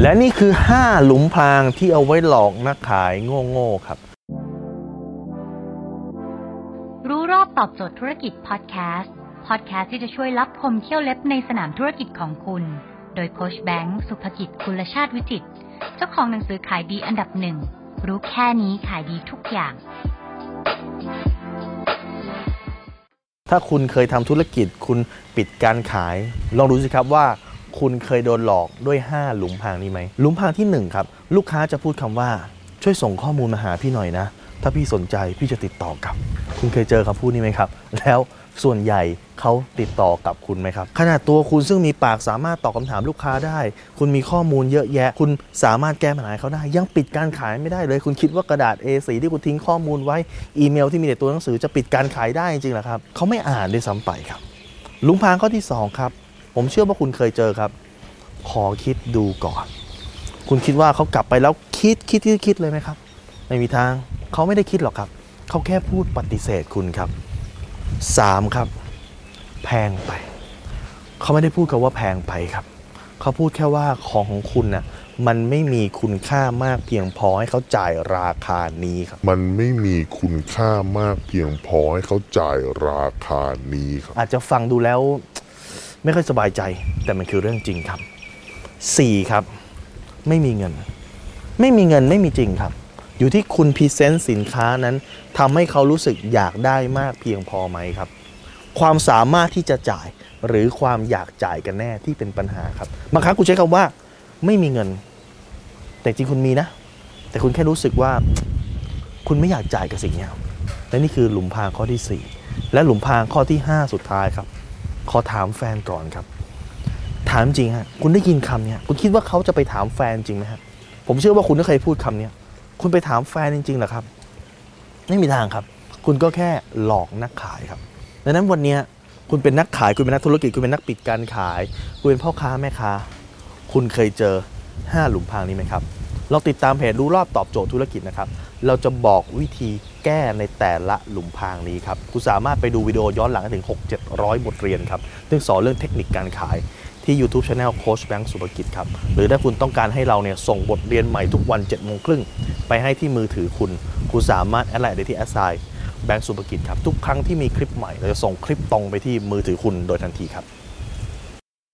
และนี่คือ 5 หลุมพรางที่เอาไว้หลอกนักขายโง่ๆครับ รู้รอบตอบโจทย์ธุรกิจพอดแคสต์พอดแคสต์ที่จะช่วยรับพมเที่ยวเล็บในสนามธุรกิจของคุณ โดยโคชแบงค์สุภกิจคุลชาติวิจิตรเจ้าของหนังสือขายดีอันดับหนึ่งรู้แค่นี้ขายดีทุกอย่าง ถ้าคุณเคยทำธุรกิจคุณปิดการขาย ลองดูสิครับว่า คุณเคยโดนหลอกด้วย 5 หลุมพรางนี้ไหมหลุมพรางที่ 1 ครับ ลูกค้าจะพูดคำว่าช่วยส่งข้อมูลมาหาพี่หน่อยนะ ถ้าพี่สนใจพี่จะติดต่อกลับ คุณเคยเจอคำพูดนี้ไหมครับ แล้วส่วนใหญ่เขาติดต่อกับคุณไหมครับ ขนาดตัวคุณซึ่งมีปากสามารถตอบคำถามลูกค้าได้ คุณมีข้อมูลเยอะแยะ คุณสามารถแก้ปัญหาเขาได้ ยังปิดการขายไม่ได้เลย คุณคิดว่ากระดาษ A4 ที่คุณทิ้งข้อมูลไว้อีเมลที่มีแต่ตัวหนังสือจะปิดการขายได้จริงๆหรอครับเขาไม่อ่านด้วยซ้ำไปครับ ลุมพางข้อที่2ครับ ผมเชื่อว่าคุณเคยเจอครับ ขอคิดดูก่อน คุณคิดว่าเขากลับไปแล้วคิดคิดคิดคิดเลยไหมครับ ไม่มีทางเขาไม่ได้คิดหรอกครับ เขาแค่พูดปฏิเสธคุณครับ 3 ครับ แพงไป เขาไม่ได้พูดกับว่าแพงไปครับ เขาพูดแค่ว่าของของคุณน่ะมันไม่มีคุณค่ามากเพียงพอให้เขาจ่ายราคานี้ครับ มันไม่มีคุณค่ามากเพียงพอให้เขาจ่ายราคานี้ครับ อาจจะฟังดูแล้ว ไม่ค่อยสบายใจ แต่มันคือเรื่องจริงครับ 4 ครับ ไม่มีเงิน ไม่มีเงินไม่มีจริงครับ อยู่ที่คุณ present สินค้านั้นทำให้เขารู้สึกอยากได้มากเพียงพอไหมครับ ความสามารถที่จะจ่ายหรือความอยากจ่ายกันแน่ที่เป็นปัญหาครับบางครั้งคุณใช้คำว่า ไม่มีเงิน แต่จริงคุณมีนะ แต่คุณแค่รู้สึกว่า คุณไม่อยากจ่ายกับสิ่งนี้และนี่คือหลุมพรางข้อที่ 4 และหลุมพรางข้อที่ 5 สุดท้ายครับ ขอถามแฟนก่อนครับ ถามจริงฮะคุณได้ยินคำเนี้ยคุณคิดว่าเขาจะไปถามแฟนจริงไหมฮะผมเชื่อว่าคุณก็เคยพูดคำเนี้ยคุณไปถามแฟนจริงๆเหรอครับ ไม่มีทางครับ คุณก็แค่หลอกนักขายครับดังนั้นวันนี้คุณเป็นนักขายคุณเป็นนักธุรกิจคุณเป็นนักปิดการขาย คุณเป็นพ่อค้าแม่ค้า คุณเคยเจอ 5 หลุมพรางนี้ไหมครับเราติดตามเพจรู้รอบตอบโจทย์ธุรกิจนะครับ เราจะบอกวิธีแก้ในแต่ละหลุมพรางนี้ครับคุณสามารถไปดูวิดีโอย้อนหลังถึง 6 700 บทเรียนครับซึ่งสอนเรื่องเทคนิคการขายที่ YouTube Channel โค้ชแบงค์สุภกิจครับ หรือถ้าคุณต้องการให้เราเนี่ยส่งบทเรียนใหม่ทุกวัน7โมงครึ่งไปให้ที่มือถือคุณ คุณสามารถแอดไลน์ได้ที่แอสไซแบงค์สุภกิจครับ ทุกครั้งที่มีคลิปใหม่ เราจะส่งคลิปตรงไปที่มือถือคุณโดยทันทีครับ